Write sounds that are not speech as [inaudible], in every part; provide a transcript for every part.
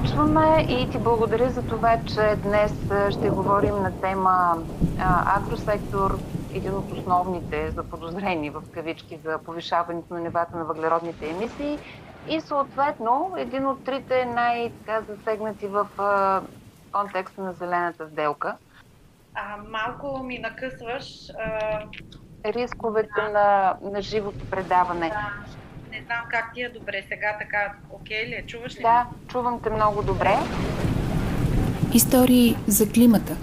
Започваме и ти благодаря за това, че днес ще говорим на тема агросектор, един от основните за подозрени в кавички за повишаването на нивата на въглеродните емисии и съответно един от трите най-засегнати в контекста на зелената сделка. А, малко ми накъсваш. А... Рисковете да. на, на живото предаване. Да. Знам как ти е добре сега, така окей ли е? Чуваш ли? Да, чувам те много добре. Истории за климата.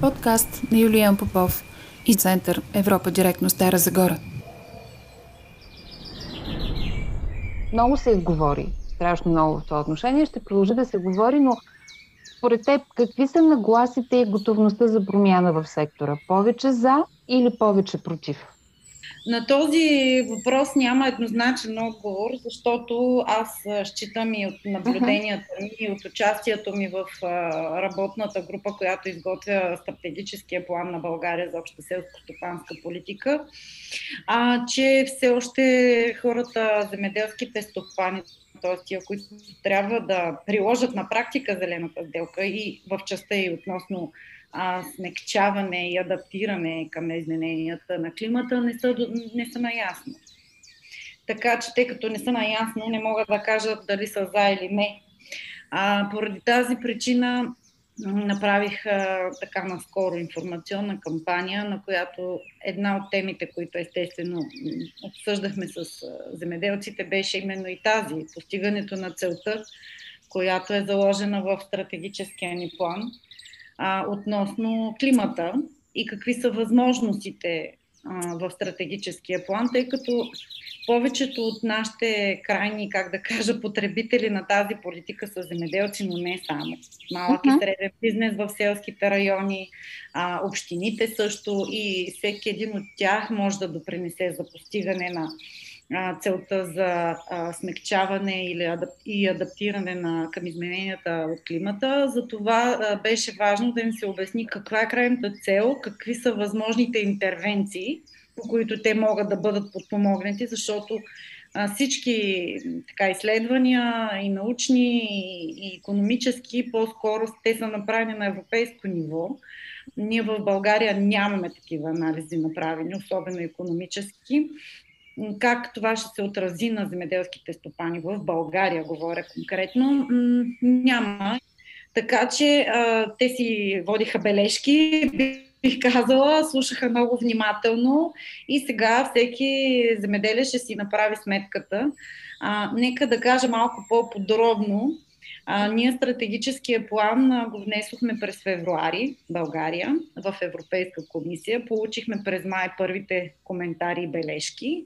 Подкаст на Юлиан Попов и Център Европа директно Стара Загора. Много се изговори, страшно много в това отношение. Ще продължи да се говори, но според теб какви са нагласите и готовността за промяна в сектора? Повече за или повече против? На този въпрос няма еднозначен отговор, защото аз считам и от наблюденията ми, и от участието ми в работната група, която изготвя стратегическия план на България за обща селско-стопанска политика, а, че все още хората, земеделските стопани, т.е. тия, които трябва да приложат на практика зелената сделка и в частта и относно а, смекчаване и адаптиране към измененията на климата не са, не са наясно. Така че, тъй като не са наясно, не могат да кажат дали са за или не. А, поради тази причина направих а, така наскоро информационна кампания, на която една от темите, които естествено обсъждахме с земеделците, беше именно и тази постигането на целта, която е заложена в стратегическия ни план а, относно климата и какви са възможностите а, в стратегическия план, тъй като повечето от нашите крайни, как да кажа, потребители на тази политика са земеделци, но не само. Малък uh-huh. и среден бизнес в селските райони, а, общините също и всеки един от тях може да допринесе за постигане на целта за смягчаване или и адаптиране на, към измененията от климата. Затова беше важно да им се обясни каква е крайната цел, какви са възможните интервенции, по които те могат да бъдат подпомогнати, защото всички така, изследвания и научни, и економически, по-скоро те са направени на европейско ниво. Ние в България нямаме такива анализи направени, особено економически как това ще се отрази на земеделските стопани в България, говоря конкретно, няма. Така че те си водиха бележки, [laughs] бих казала, слушаха много внимателно и сега всеки земеделие ще си направи сметката. А, нека да кажа малко по-подробно а, ние стратегическия план а, го внесохме през февруари България в Европейска комисия. Получихме през май първите коментари и бележки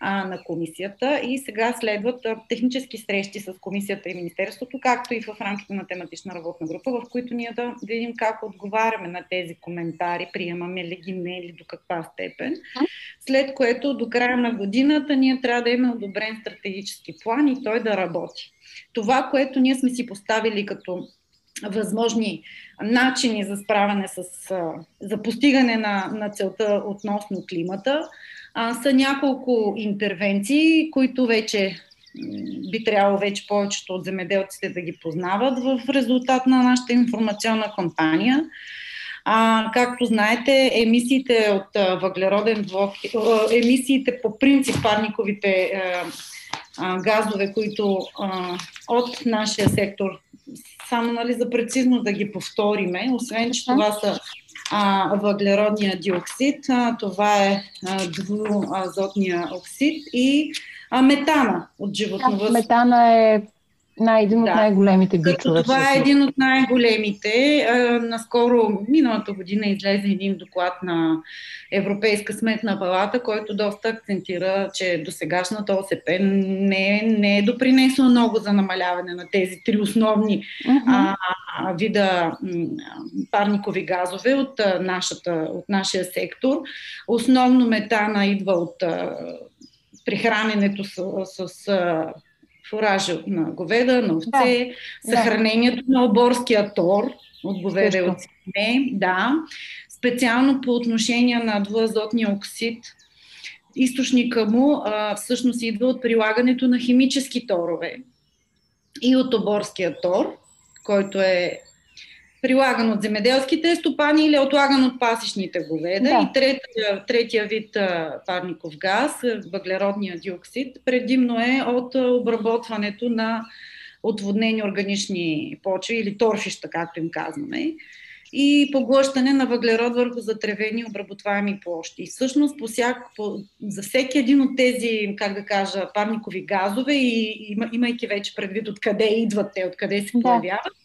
а, на комисията и сега следват а, технически срещи с комисията и Министерството, както и в рамките на тематична работна група, в които ние да видим как отговаряме на тези коментари, приемаме ли ги, не или до каква степен. След което до края на годината ние трябва да имаме одобрен стратегически план и той да работи това, което ние сме си поставили като възможни начини за справяне с, за постигане на, на целта относно климата, а, са няколко интервенции, които вече би трябвало вече повечето от земеделците да ги познават в резултат на нашата информационна кампания. А, както знаете, емисиите от въглероден двуокис, емисиите по принцип парниковите а, газове, които а, от нашия сектор, само нали, за прецизно да ги повториме, освен, че това са а, въглеродния диоксид, а, това е двуазотния оксид и а, метана от животновътство. Метана е на един от да. най-големите бичове. Това е един от най-големите. Наскоро, миналата година, излезе един доклад на Европейска сметна палата, който доста акцентира, че досегашната ОСП не, не е допринесла много за намаляване на тези три основни uh-huh. а, вида парникови газове от, нашата, от нашия сектор. Основно метана идва от прихраненето с, с фуража на говеда, на овце, да. съхранението да. на оборския тор от говеда и от свине, да. Специално по отношение на двуазотния оксид, източника му а, всъщност идва от прилагането на химически торове и от оборския тор. който е прилаган от земеделските стопани или е отлаган от пасечните говеда. Да. И третия, третия вид парников газ, въглеродния диоксид, предимно е от обработването на отводнени органични почви или торфища, както им казваме и поглъщане на въглерод върху затревени обработваеми площи. И всъщност по всяк, по, за всеки един от тези, как да кажа, парникови газове и има, имайки вече предвид откъде идват те, откъде се появяват, да.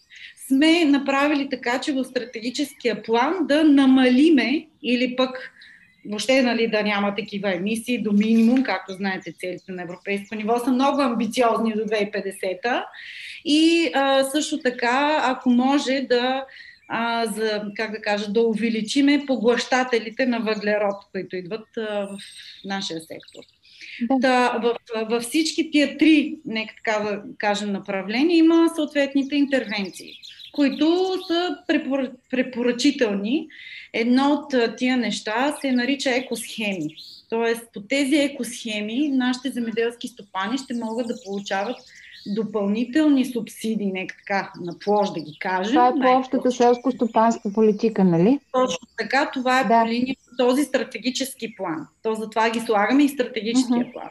Сме направили така, че в стратегическия план да намалиме или пък въобще нали, да няма такива емисии до минимум, както знаете целите на европейско ниво са много амбициозни до 2050 и а, също така, ако може да а, за, как да кажа, да увеличиме поглъщателите на въглерод, които идват а, в нашия сектор. Да. Та, в, във всички тия три, нека така да кажем, направления има съответните интервенции, които са препор... препоръчителни. Едно от тия неща се нарича екосхеми. Тоест, по тези екосхеми нашите земеделски стопани ще могат да получават допълнителни субсидии, нека така на площ да ги кажем. Това е по общата селско-стопанска политика, нали? Точно така, това е да. по линия този стратегически план. То затова ги слагаме и стратегическия uh-huh. план.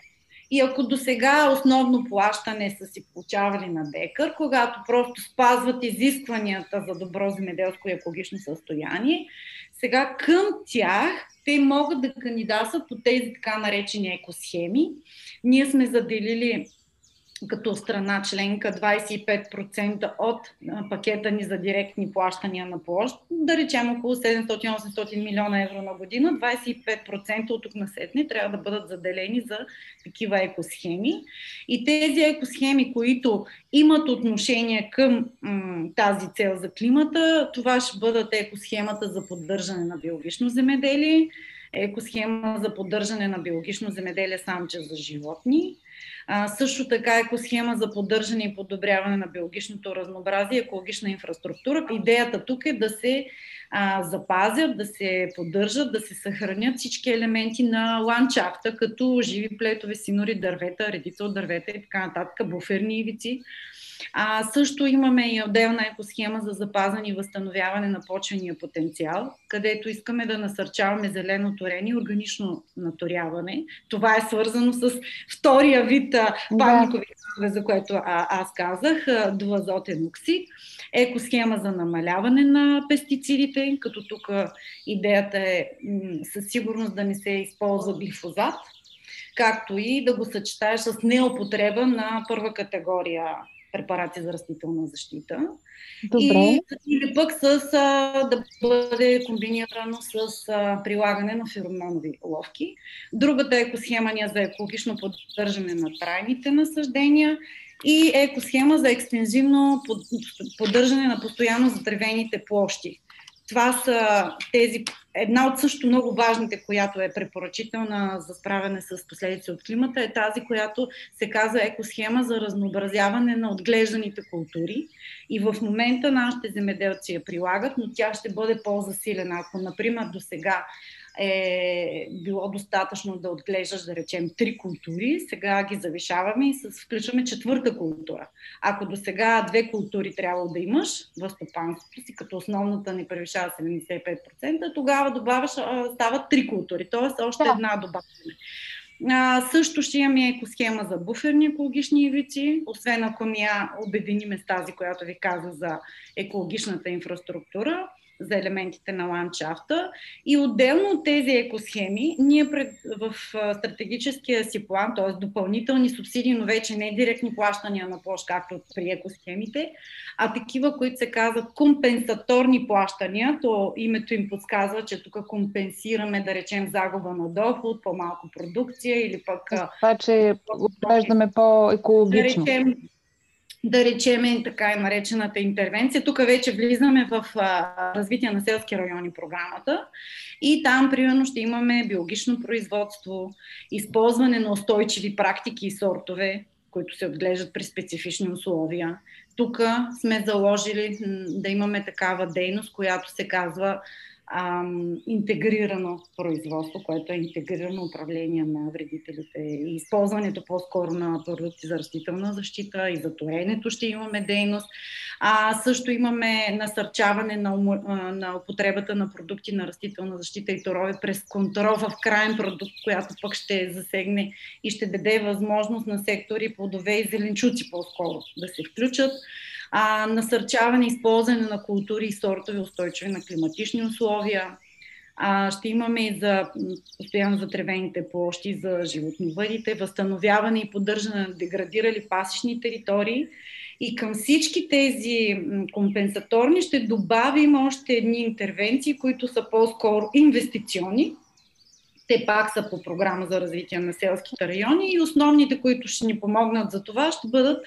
И ако до сега основно плащане са си получавали на декар, когато просто спазват изискванията за добро земеделско и екологично състояние, сега към тях те могат да кандидатстват по тези така наречени екосхеми. Ние сме заделили като страна членка 25% от пакета ни за директни плащания на площ, да речем около 700-800 милиона евро на година, 25% от тук на сетне трябва да бъдат заделени за такива екосхеми. И тези екосхеми, които имат отношение към м- тази цел за климата, това ще бъдат екосхемата за поддържане на биологично земеделие, екосхема за поддържане на биологично земеделие самче за животни, а, също така екосхема за поддържане и подобряване на биологичното разнообразие, екологична инфраструктура. Идеята тук е да се а, запазят, да се поддържат, да се съхранят всички елементи на ландшафта, като живи плетове, синори, дървета, редица от дървета и така нататък, буферни ивици. А, също имаме и отделна екосхема за запазване и възстановяване на почвения потенциал, където искаме да насърчаваме зелено торение и органично наторяване. Това е свързано с втория вид парникови газове, за което а, аз казах, дуазотен оксид. Екосхема за намаляване на пестицидите, като тук идеята е м- със сигурност да не се използва глифозат, както и да го съчетаеш с неопотреба на първа категория препарати за растителна защита. Добре. И, или пък с, а, да бъде комбинирано с а, прилагане на феромонови ловки. Другата екосхема ни е за екологично поддържане на трайните насъждения и екосхема за екстензивно поддържане на постоянно затревените площи. Това са тези, една от също много важните, която е препоръчителна за справяне с последици от климата, е тази, която се казва екосхема за разнообразяване на отглежданите култури. И в момента нашите земеделци я прилагат, но тя ще бъде по-засилена. Ако, например, до сега е било достатъчно да отглеждаш, да речем, три култури, сега ги завишаваме и с, включваме четвърта култура. Ако до сега две култури трябва да имаш в стопанството си, като основната не превишава 75%, тогава добавяш, стават три култури, т.е. още да. една добавяне. А, също ще имаме екосхема за буферни екологични ивици, освен ако ни я обединиме с тази, която ви каза за екологичната инфраструктура за елементите на ландшафта. И отделно от тези екосхеми, ние пред, в стратегическия си план, т.е. допълнителни субсидии, но вече не директни плащания на площ, както при екосхемите, а такива, които се казват компенсаторни плащания, то името им подсказва, че тук компенсираме, да речем, загуба на доход, по-малко продукция или пък... Това, че отглеждаме по-екологично. Да речем, да речеме така е наречената интервенция. Тук вече влизаме в а, развитие на селски райони програмата и там примерно ще имаме биологично производство, използване на устойчиви практики и сортове, които се отглеждат при специфични условия. Тук сме заложили да имаме такава дейност, която се казва а, интегрирано производство, което е интегрирано управление на вредителите и използването по-скоро на продукти за растителна защита и за торенето ще имаме дейност. А също имаме насърчаване на, на употребата на продукти на растителна защита и торове през контрол в крайен продукт, която пък ще засегне и ще даде възможност на сектори плодове и зеленчуци по-скоро да се включат а, насърчаване използване на култури и сортове устойчиви на климатични условия. А, ще имаме и за постоянно затревените площи за животновъдите, възстановяване и поддържане на деградирали пасечни територии. И към всички тези компенсаторни ще добавим още едни интервенции, които са по-скоро инвестиционни. Те пак са по програма за развитие на селските райони и основните, които ще ни помогнат за това, ще бъдат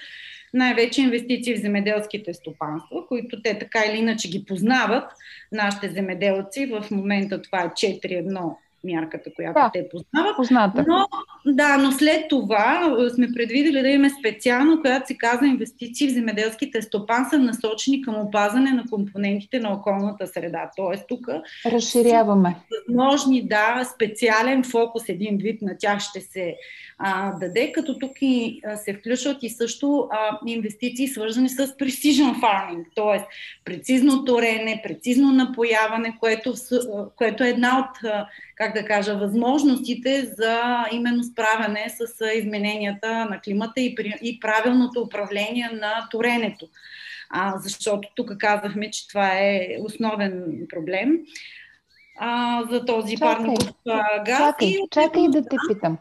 най-вече инвестиции в земеделските стопанства, които те така или иначе ги познават, нашите земеделци. В момента това е 4-1 мярката, която да, те познават. Позната. Но, да, но след това сме предвидели да имаме специално, която се казва инвестиции в земеделските стопанства, насочени към опазване на компонентите на околната среда. Тоест тук разширяваме. Възможни, да, специален фокус, един вид на тях ще се а, даде, като тук и а, се включват и също а, инвестиции, свързани с precision farming, т.е. прецизно торене, прецизно напояване, което, което е една от, как да кажа, възможностите за именно справяне с измененията на климата и, и правилното управление на торенето. А, защото тук казахме, че това е основен проблем а, за този парников газ. Чакай, и, чакай да те питам.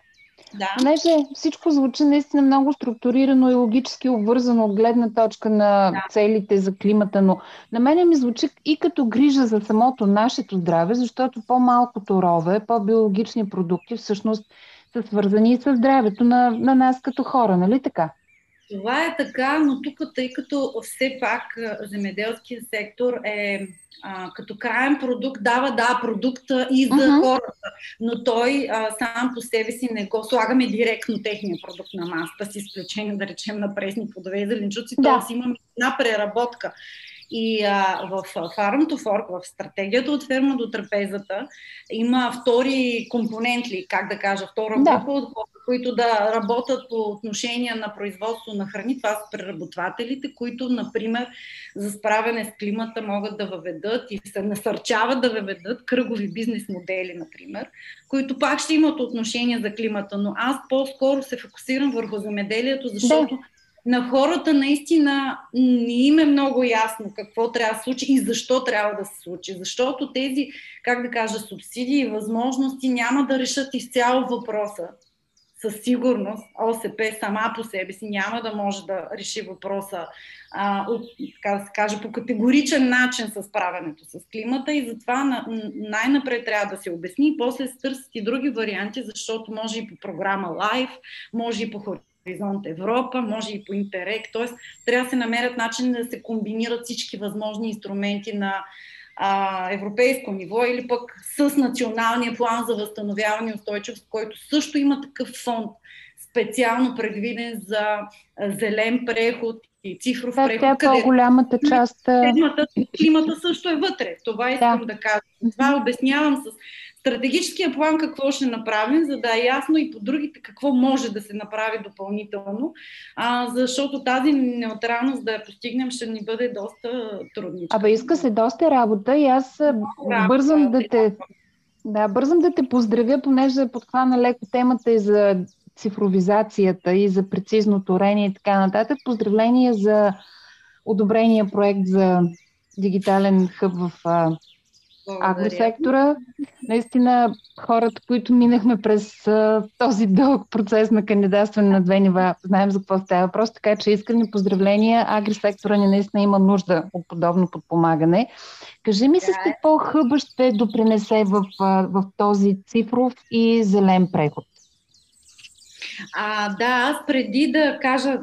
Да. Понеже всичко звучи наистина много структурирано и логически обвързано от гледна точка на да. целите за климата, но на мене ми звучи и като грижа за самото нашето здраве, защото по-малко торове, по-биологични продукти всъщност са свързани и с здравето на, на нас като хора, нали така? Това е така, но тук, тъй като все пак земеделския сектор е а, като крайен продукт, дава да продукта и за uh-huh. хората, но той а, сам по себе си не го слагаме директно техния продукт на масата, с изключение да речем на пресни плодове и зеленчуци, да. т.е. имаме една преработка. И а, в Farm to Fork, в стратегията от ферма до трапезата, има втори компонент ли, как да кажа, втора група да. от хора, които да работят по отношение на производство на храни. Това са преработвателите, които, например, за справяне с климата могат да въведат и се насърчават да въведат кръгови бизнес модели, например, които пак ще имат отношение за климата. Но аз по-скоро се фокусирам върху земеделието, защото да на хората наистина не им е много ясно какво трябва да се случи и защо трябва да се случи. Защото тези, как да кажа, субсидии и възможности няма да решат изцяло въпроса. Със сигурност ОСП сама по себе си няма да може да реши въпроса а, от, така да се каже, по категоричен начин с справянето с климата и затова най-напред трябва да се обясни и после се търсят и други варианти, защото може и по програма Live, може и по Хоризонт Европа, може и по Интерек, т.е. трябва да се намерят начин да се комбинират всички възможни инструменти на а, европейско ниво или пък с националния план за възстановяване и устойчивост, който също има такъв фонд, специално предвиден за зелен преход и цифров да, преход. Тя е по-голямата част. Климата, климата също е вътре. Това искам да, да кажа. Това обяснявам с стратегическия план какво ще направим, за да е ясно и по другите какво може да се направи допълнително, а, защото тази неутралност да я постигнем ще ни бъде доста трудно. Абе, иска се доста работа и аз работа, бързам да те... Да, бързам да те поздравя, понеже подхвана леко темата и за цифровизацията и за прецизно торение и така нататък. Поздравления за одобрения проект за дигитален хъб в агросектора. Наистина, хората, които минахме през а, този дълъг процес на кандидатстване на две нива, знаем за какво става въпрос, така че искрени поздравления. Агрисектора ни наистина има нужда от подобно подпомагане. Кажи ми с какво хъба ще допринесе в, в този цифров и зелен преход? А, да, аз преди да кажа,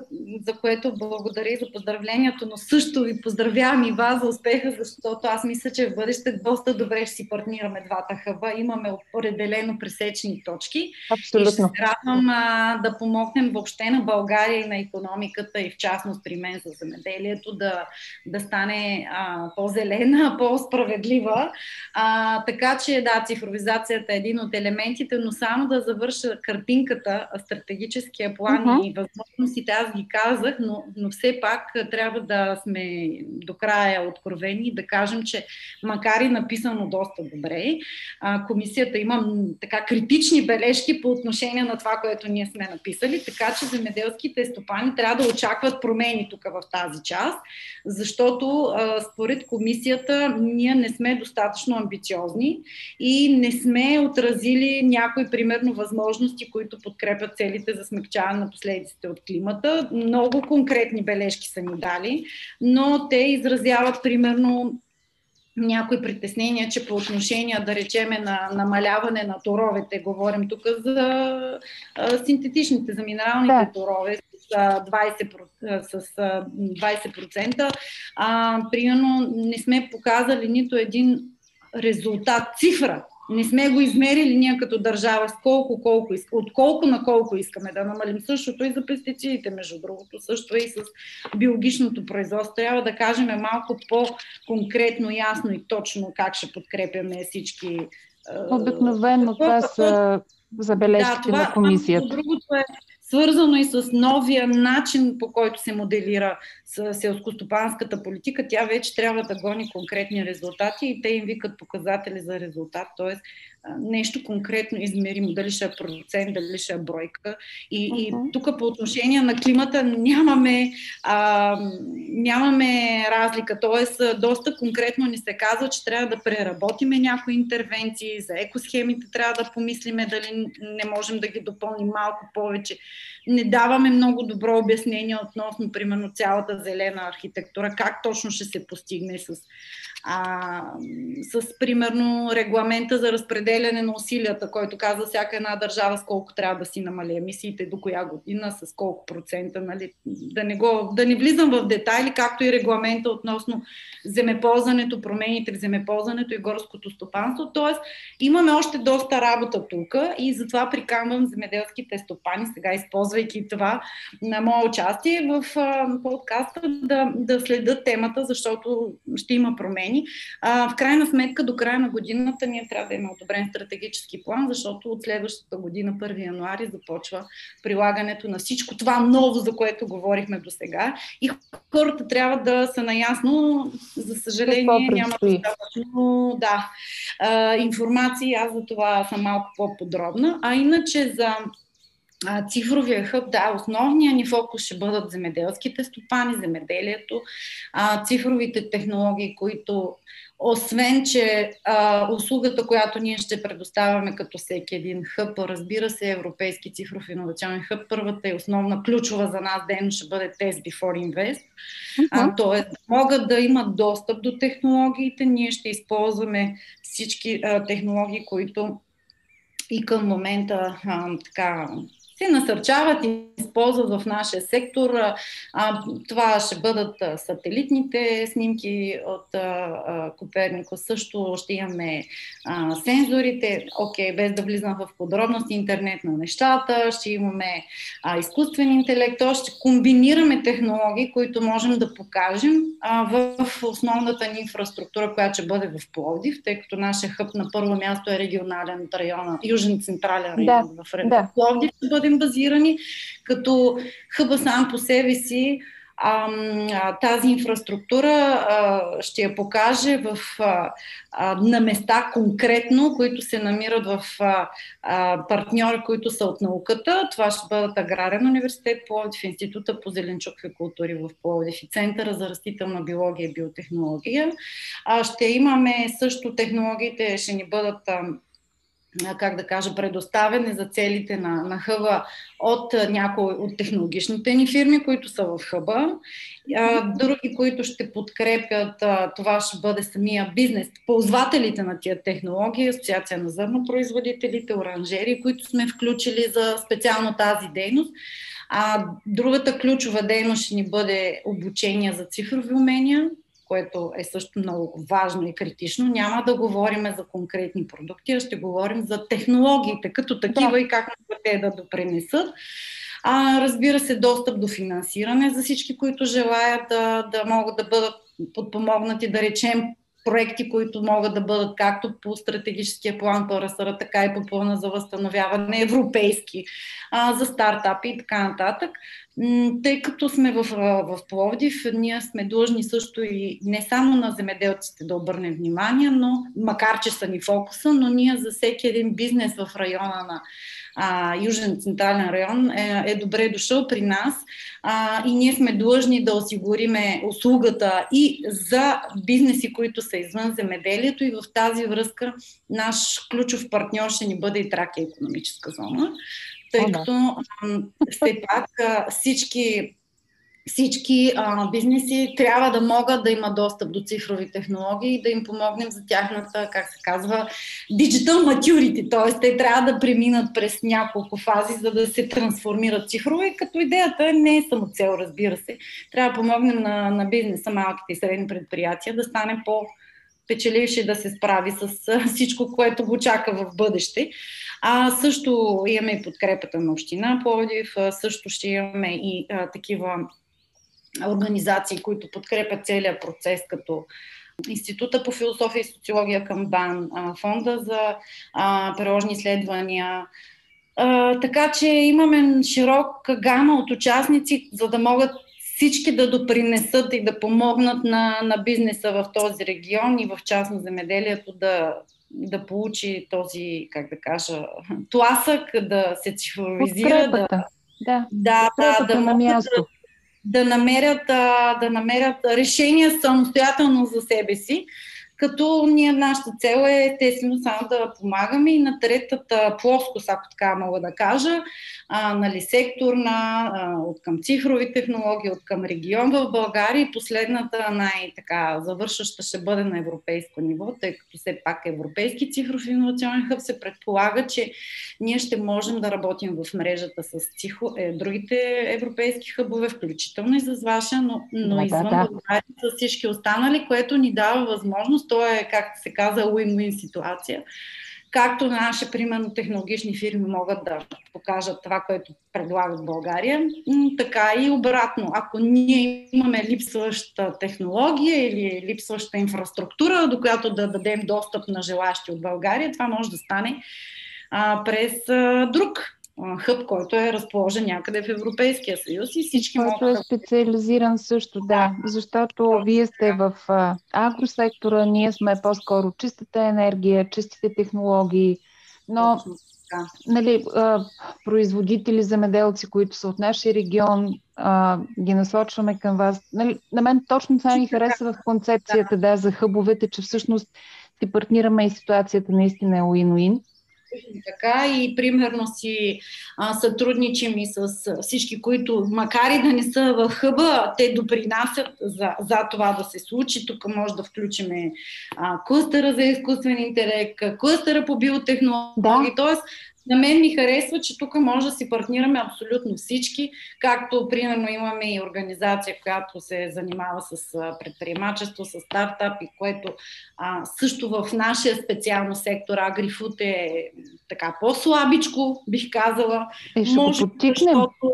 за което благодаря за поздравлението, но също ви поздравявам и вас за успеха, защото аз мисля, че в бъдеще доста добре ще си партнираме двата хъба. Имаме определено пресечни точки. Абсолютно. И ще се радвам а, да помогнем въобще на България и на економиката и в частност при мен за земеделието да, да стане а, по-зелена, [laughs] по-справедлива. А, така че да, цифровизацията е един от елементите, но само да завърша картинката, стратегическия план uh-huh. и възможностите, аз ги казах, но, но все пак трябва да сме до края откровени и да кажем, че макар и написано доста добре, а, комисията има така критични бележки по отношение на това, което ние сме написали, така че земеделските стопани трябва да очакват промени тук в тази част, защото а, според комисията ние не сме достатъчно амбициозни и не сме отразили някои, примерно, възможности, които подкрепят целите за смягчаване на последиците от климата. Много конкретни бележки са ни дали, но те изразяват, примерно, някои притеснения, че по отношение, да речеме, на намаляване на торовете, говорим тук за а, синтетичните, за минералните да. торове с, 20%, с 20%, а, примерно не сме показали нито един резултат, цифра не сме го измерили ние като държава с колко, колко, от колко на колко искаме да намалим. Същото и за пестицидите, между другото, също и с биологичното производство. Трябва да кажем малко по-конкретно, ясно и точно как ще подкрепяме всички. Обикновено това са забележките да, това, на комисията. Другото е свързано и с новия начин, по който се моделира селскостопанската политика. Тя вече трябва да гони конкретни резултати и те им викат показатели за резултат, т.е нещо конкретно измеримо, дали ще е процент, дали ще е бройка. И, uh-huh. и тук по отношение на климата нямаме, а, нямаме разлика. Тоест, доста конкретно ни се казва, че трябва да преработиме някои интервенции, за екосхемите трябва да помислиме дали не можем да ги допълним малко повече. Не даваме много добро обяснение относно, примерно, цялата зелена архитектура, как точно ще се постигне с а, с примерно регламента за разпределяне на усилията, който казва всяка една държава с колко трябва да си намали емисиите, до коя година, с колко процента. Нали? Да, не го, да не влизам в детайли, както и регламента относно земеползването, промените в земеползването и горското стопанство. Тоест, имаме още доста работа тук и затова приканвам земеделските стопани, сега използвайки това на мое участие в подкаста, да, да следят темата, защото ще има промени. А, в крайна сметка, до края на годината ние трябва да имаме одобрен стратегически план, защото от следващата година, 1 януари, започва прилагането на всичко това ново, за което говорихме до сега. И хората трябва да са наясно, за съжаление, няма достатъчно да, а, информации. Аз за това съм малко по-подробна. А иначе за цифровия хъб, да, основният ни фокус ще бъдат земеделските стопани, земеделието, а, цифровите технологии, които освен, че а, услугата, която ние ще предоставяме като всеки един хъб, разбира се, Европейски цифров инновационен хъб, първата и основна ключова за нас дейност ще бъде Test Before Invest. Uh-huh. Тоест, могат да имат достъп до технологиите. Ние ще използваме всички а, технологии, които и към момента а, така се насърчават и използват в нашия сектор. А, това ще бъдат сателитните снимки от а, Копернико. Също ще имаме а, сензорите. Окей, без да влизам в подробности, интернет на нещата, ще имаме а, изкуствен интелект. То ще комбинираме технологии, които можем да покажем а, в, в основната ни инфраструктура, която ще бъде в Пловдив, тъй като нашия хъб на първо място е регионален от района, Южен централен район да, в района да. Пловдив. Ще бъдем базирани, като хъба сам по себе си а, тази инфраструктура а, ще я покаже в, а, на места конкретно, които се намират в партньори, които са от науката. Това ще бъдат Аграрен университет Пловдив, Института по зеленчукови култури в Пловдив и Центъра за растителна биология и биотехнология. Ще имаме също технологиите, ще ни бъдат как да кажа, предоставяне за целите на, на хъба от някои от технологичните ни фирми, които са в хъба. Други, които ще подкрепят, това ще бъде самия бизнес, ползвателите на тия технологии, Асоциация на зърнопроизводителите, оранжери, които сме включили за специално тази дейност. А другата ключова дейност ще ни бъде обучение за цифрови умения, което е също много важно и критично. Няма да говорим за конкретни продукти, а ще говорим за технологиите като такива да. и как могат те да допринесат. А, разбира се, достъп до финансиране за всички, които желаят да, да могат да бъдат подпомогнати, да речем, проекти, които могат да бъдат както по стратегическия план ПРСР, така и по плана за възстановяване европейски, а, за стартапи и така нататък. Тъй като сме в, в Пловдив, ние сме длъжни също и не само на земеделците да обърнем внимание, но макар че са ни фокуса, но ние за всеки един бизнес в района на а, Южен централен район е, е добре дошъл при нас. А, и ние сме длъжни да осигуриме услугата и за бизнеси, които са извън земеделието. И в тази връзка наш ключов партньор ще ни бъде и Тракия економическа зона. Тъй като все пак всички всички а, бизнеси трябва да могат да имат достъп до цифрови технологии и да им помогнем за тяхната, как се казва, digital maturity, т.е. те трябва да преминат през няколко фази, за да се трансформират цифрово и като идеята не е само цел, разбира се. Трябва да помогнем на, на бизнеса, малките и средни предприятия да стане по печеливши да се справи с всичко, което го чака в бъдеще. А също имаме и подкрепата на Община Пловдив, също ще имаме и а, такива организации, които подкрепят целият процес, като Института по философия и социология към БАН, Фонда за приложни изследвания. Така че имаме широка гама от участници, за да могат всички да допринесат и да помогнат на, на бизнеса в този регион и в частно земеделието да, да получи този, как да кажа, [laughs] тласък, да се цифровизира. Да, да, да, да, да, на място. Да, да намерят, да намерят решения самостоятелно за себе си, като ние, нашата цел е естествено само да помагаме и на третата плоскост, ако така мога да кажа, а, нали, секторна, а, от към цифрови технологии, от към регион. В България и последната най-така завършваща ще бъде на европейско ниво, тъй като все пак европейски цифров инновационен хъб се предполага, че ние ще можем да работим в мрежата с цифро, е, другите европейски хъбове, включително и с ваша, но, но да, извън да, да. България с всички останали, което ни дава възможност, то е, както се каза, win-win ситуация както наши, примерно, технологични фирми могат да покажат това, което предлагат България, така и обратно. Ако ние имаме липсваща технология или липсваща инфраструктура, до която да дадем достъп на желащи от България, това може да стане а, през а, друг хъб, който е разположен някъде в Европейския съюз и всички който могат... е специализиран също, да, защото да. вие сте в агросектора, ние сме по-скоро чистата енергия, чистите технологии, но да. нали, производители, замеделци, които са от нашия регион, ги насочваме към вас. Нали, на мен точно това ми харесва в концепцията да. да, за хъбовете, че всъщност си партнираме и ситуацията наистина е уин-уин така и примерно си а, сътрудничим и с всички, които макар и да не са в хъба, те допринасят за, за това да се случи. Тук може да включим клъстъра за изкуствен интелект, клъстъра по биотехнологии, да. т.е. На мен ми харесва, че тук може да си партнираме абсолютно всички, както примерно имаме и организация, която се занимава с предприемачество, с стартапи, което а, също в нашия специално сектор Агрифут е така по-слабичко, бих казала. Е, може, защото,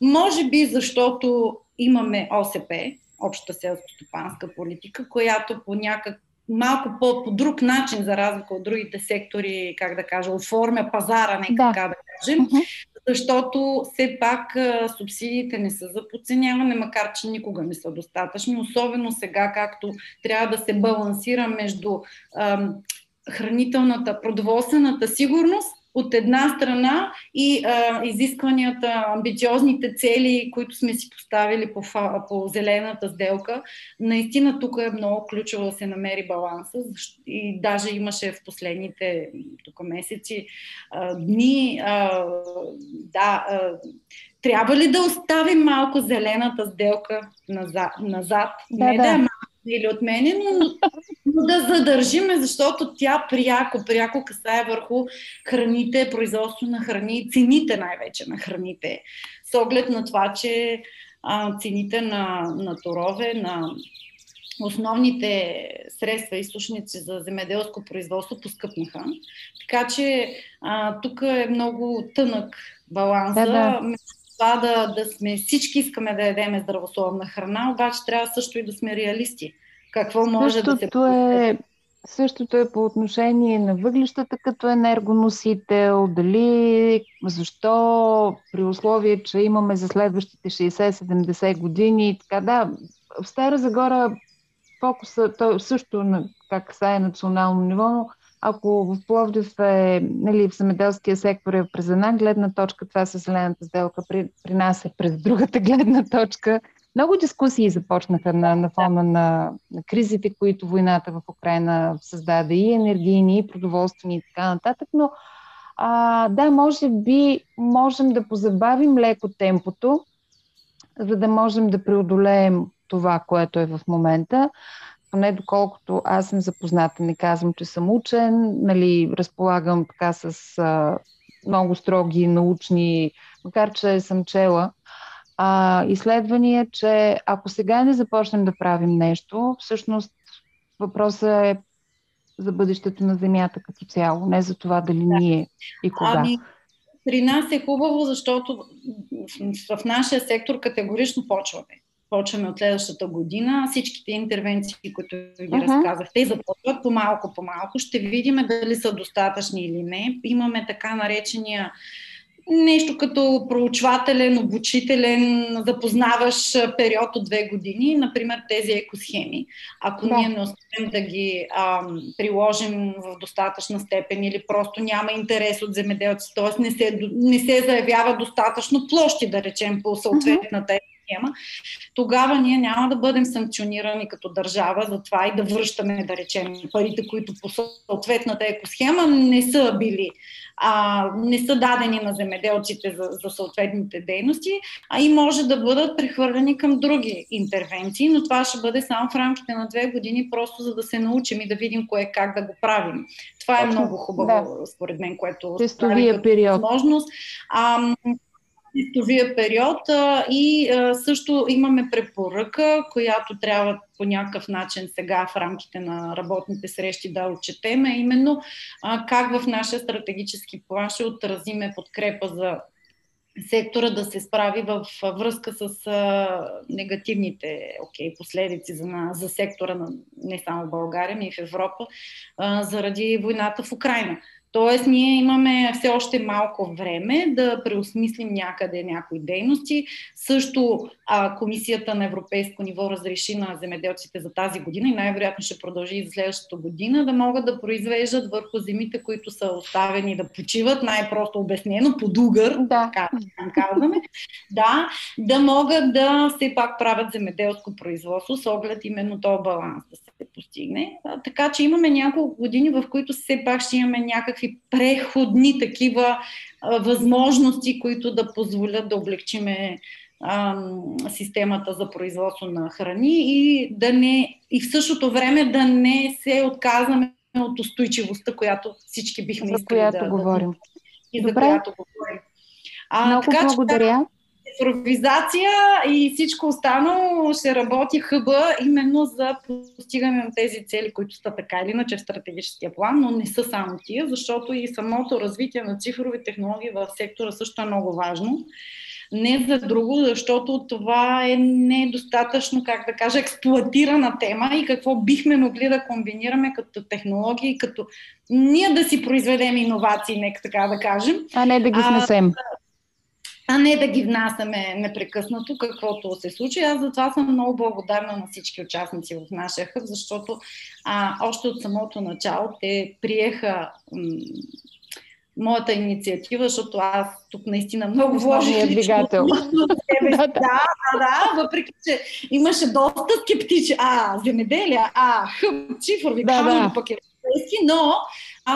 може би защото имаме ОСП, обща селско-стопанска политика, която по някак малко по, по друг начин, за разлика от другите сектори, как да кажа, оформя пазара, нека да. така да кажем, uh-huh. защото все пак субсидиите не са за подценяване, макар че никога не са достатъчни, особено сега, както трябва да се балансира между ам, хранителната, продоволствената сигурност от една страна и а, изискванията, амбициозните цели, които сме си поставили по, по зелената сделка, наистина тук е много ключово да се намери баланса и даже имаше в последните тук месеци а, дни, а, да, а, трябва ли да оставим малко зелената сделка назад? назад? Да, Не да. да е малко или от мене, но, но да задържиме, защото тя пряко, пряко касае върху храните, производство на храни, цените най-вече на храните. С оглед на това, че а, цените на, на торове, на основните средства източници за земеделско производство поскъпнаха. Така че а, тук е много тънък баланса. Да, да. Това да, да сме всички искаме да ядеме здравословна храна, обаче трябва също и да сме реалисти. Какво може да се Същото е, същото е по отношение на въглищата като енергоносител, дали, защо при условие, че имаме за следващите 60-70 години и така, да, в Стара Загора фокуса, той също как касае национално ниво, но ако в Пловдив е, нали, в земеделския сектор е през една гледна точка, това с зелената сделка, при, при нас е през другата [laughs] гледна точка. Много дискусии започнаха на, на фона на, на кризите, които войната в Украина създаде и енергийни, и продоволствени и така нататък, но а, да, може би можем да позабавим леко темпото, за да можем да преодолеем това, което е в момента. Поне доколкото аз съм запозната, не казвам, че съм учен, нали, разполагам така с а, много строги научни, макар че съм чела, а, изследвания, че ако сега не започнем да правим нещо, всъщност въпросът е за бъдещето на Земята като цяло, не за това дали да. ние и кога. Ами, при нас е хубаво, защото в, в нашия сектор категорично почваме. Почваме от следващата година. Всичките интервенции, които ви uh-huh. разказахте, започват по-малко, по-малко. Ще видим дали са достатъчни или не. Имаме така наречения нещо като проучвателен, обучителен, запознаваш период от две години, например тези екосхеми. Ако да. ние не успеем да ги а, приложим в достатъчна степен или просто няма интерес от земеделци, т.е. Не се, не се заявява достатъчно площи, да речем, по съответната схема, тогава ние няма да бъдем санкционирани като държава за това и да връщаме, да речем, парите, които по съответната екосхема не са били а, не са дадени на земеделците за, за съответните дейности, а и може да бъдат прехвърлени към други интервенции, но това ще бъде само в рамките на две години, просто за да се научим и да видим кое как да го правим. Това е много хубаво, да. според мен, което Тестовия период. възможност. А, тестовия период и също имаме препоръка, която трябва по някакъв начин сега в рамките на работните срещи да отчетеме, именно как в нашия стратегически план ще отразиме подкрепа за сектора да се справи в връзка с негативните okay, последици за, на, за сектора на не само в България, но и в Европа заради войната в Украина. Тоест, ние имаме все още малко време да преосмислим някъде някои дейности. Също а, Комисията на европейско ниво разреши на земеделците за тази година и най-вероятно ще продължи и за следващата година да могат да произвеждат върху земите, които са оставени да почиват, най-просто обяснено, под угър, да. така казваме. Да, да могат да все пак правят земеделско производство с оглед именно този баланс да се постигне. А, така че имаме няколко години, в които все пак ще имаме някакви преходни такива а, възможности, които да позволят да облегчиме а, системата за производство на храни и да не и в същото време да не се отказваме от устойчивостта, която всички бихме за искали която да, говорим. и Добре. за която говорим. А, Много така, благодаря. Цифровизация и всичко останало ще работи хъба именно за постигане на тези цели, които са така или иначе в стратегическия план, но не са само тия, защото и самото развитие на цифрови технологии в сектора също е много важно. Не за друго, защото това е недостатъчно, как да кажа, експлуатирана тема и какво бихме могли да комбинираме като технологии, като ние да си произведем иновации, нека така да кажем. А не да ги снесем. А, а не да ги внасяме непрекъснато, каквото се случи. Аз затова съм много благодарна на всички участници в нашия хъб, защото а, още от самото начало те приеха м- моята инициатива, защото аз тук наистина много вложих двигател. [laughs] да, да, да, да, въпреки, че имаше доста скептичи. А, земеделие, а, хъм, цифрови да, да. пък е но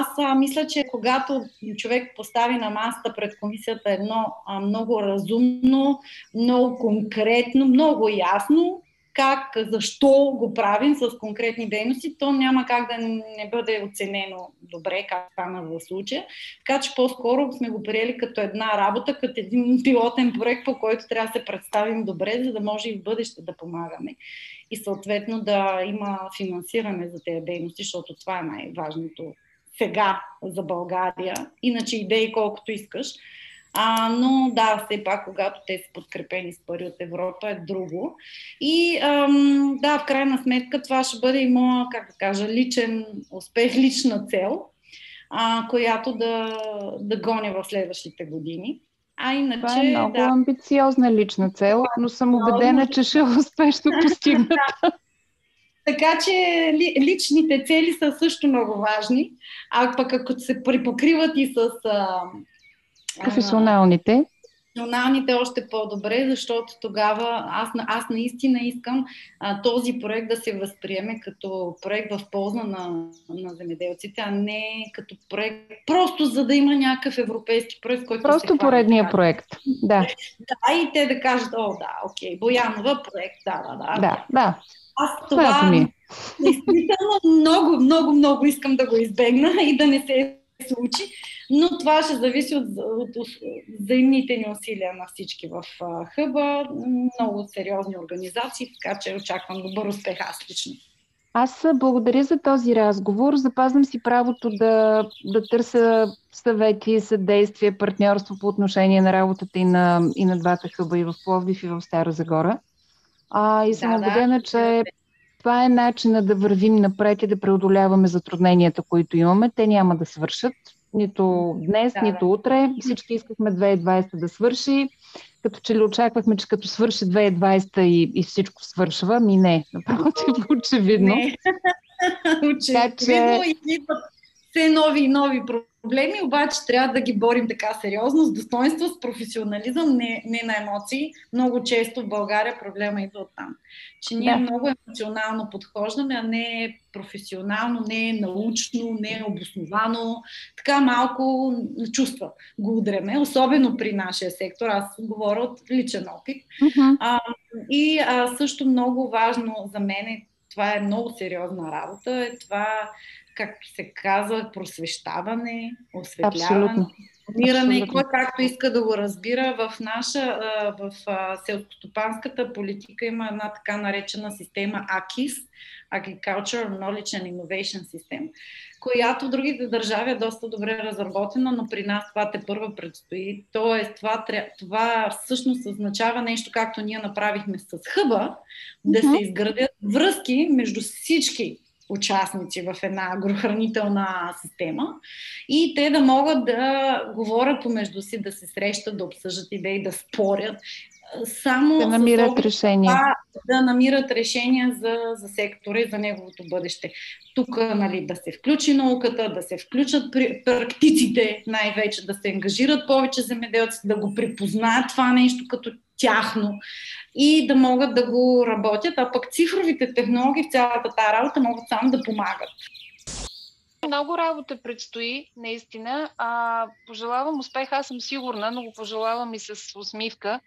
аз а, мисля, че когато човек постави на масата пред комисията едно а, много разумно, много конкретно, много ясно, как, защо го правим с конкретни дейности, то няма как да не бъде оценено добре, как стана в случая. Така че по-скоро сме го приели като една работа, като един пилотен проект, по който трябва да се представим добре, за да може и в бъдеще да помагаме. И съответно да има финансиране за тези дейности, защото това е най-важното сега за България. Иначе идеи колкото искаш. А, но да, все пак, когато те са подкрепени с пари от Европа, е друго. И ам, да, в крайна сметка това ще бъде и моя, как да кажа, личен успех, [laughs] лична цел, а, която да, да гоня в следващите години. А иначе, Това е много да. амбициозна лична цел, но съм убедена, че ще успешно постигната. [laughs] Така че ли, личните цели са също много важни, а пък ако се припокриват и с а, Професионалните? Професионалните още по-добре, защото тогава аз, аз наистина искам а, този проект да се възприеме като проект в полза на, на земеделците, а не като проект, просто за да има някакъв европейски проект, който Просто се поредния проект, да. Да, и те да кажат, о, да, окей, Боянова проект, да, да, да. Да, да. Аз това ми. действително много, много, много искам да го избегна и да не се случи, но това ще зависи от, от, от взаимните ни усилия на всички в хъба. Много сериозни организации, така че очаквам добър успех аз лично. Аз благодаря за този разговор. Запазвам си правото да, да търся съвети, съдействие, партньорство по отношение на работата и на, и на двата хъба и в Пловдив и в Стара Загора. А, и съм да, убедена, да. че това е начина да вървим напред и да преодоляваме затрудненията, които имаме. Те няма да свършат нито днес, да, нито да. утре. Всички искахме 2020 да свърши, като че ли очаквахме, че като свърши 2020 и, и всичко свършва. Ми не, напротив, очевидно. Не. [laughs] очевидно че... и все нови и нови проблеми, обаче трябва да ги борим така сериозно, с достоинство, с професионализъм, не, не на емоции. Много често в България проблема идва от там. Че ние да. много емоционално подхождаме, а не професионално, не научно, не обосновано. Така малко чувства го удреме, особено при нашия сектор. Аз говоря от личен опит. Uh-huh. А, и а, също много важно за мен е това е много сериозна работа, е това както се казва, просвещаване, осветляване, формиране и кой както иска да го разбира. В наша, в селскостопанската политика има една така наречена система АКИС, Agriculture Knowledge and Innovation System, която в другите държави е доста добре разработена, но при нас това те първа предстои. Тоест, това, това всъщност означава нещо, както ние направихме с хъба, да се изградят връзки между всички участници в една агрохранителна система и те да могат да говорят помежду си, да се срещат, да обсъждат идеи, да спорят. Само да намират решения. Да намират решения за, за сектора и за неговото бъдеще. Тук нали, да се включи науката, да се включат практиците, най-вече да се ангажират повече земеделци, да го припознаят това нещо като тяхно и да могат да го работят, а пък цифровите технологии в цялата тази работа могат само да помагат. Много работа предстои, наистина. А, пожелавам успех, аз съм сигурна, но го пожелавам и с усмивка.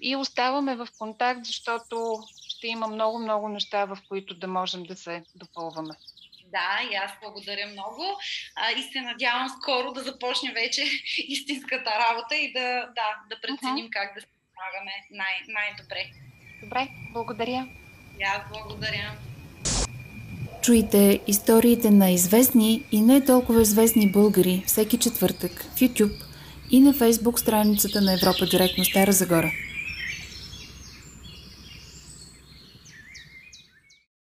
И оставаме в контакт, защото ще има много-много неща, в които да можем да се допълваме. Да, и аз благодаря много. А, и се надявам скоро да започне вече [laughs] истинската работа и да, да, да преценим uh-huh. как да се помагаме най- най-добре. Добре, благодаря. И аз благодаря. Чуйте историите на известни и не толкова известни българи всеки четвъртък в YouTube и на Facebook страницата на Европа директно Стара Загора.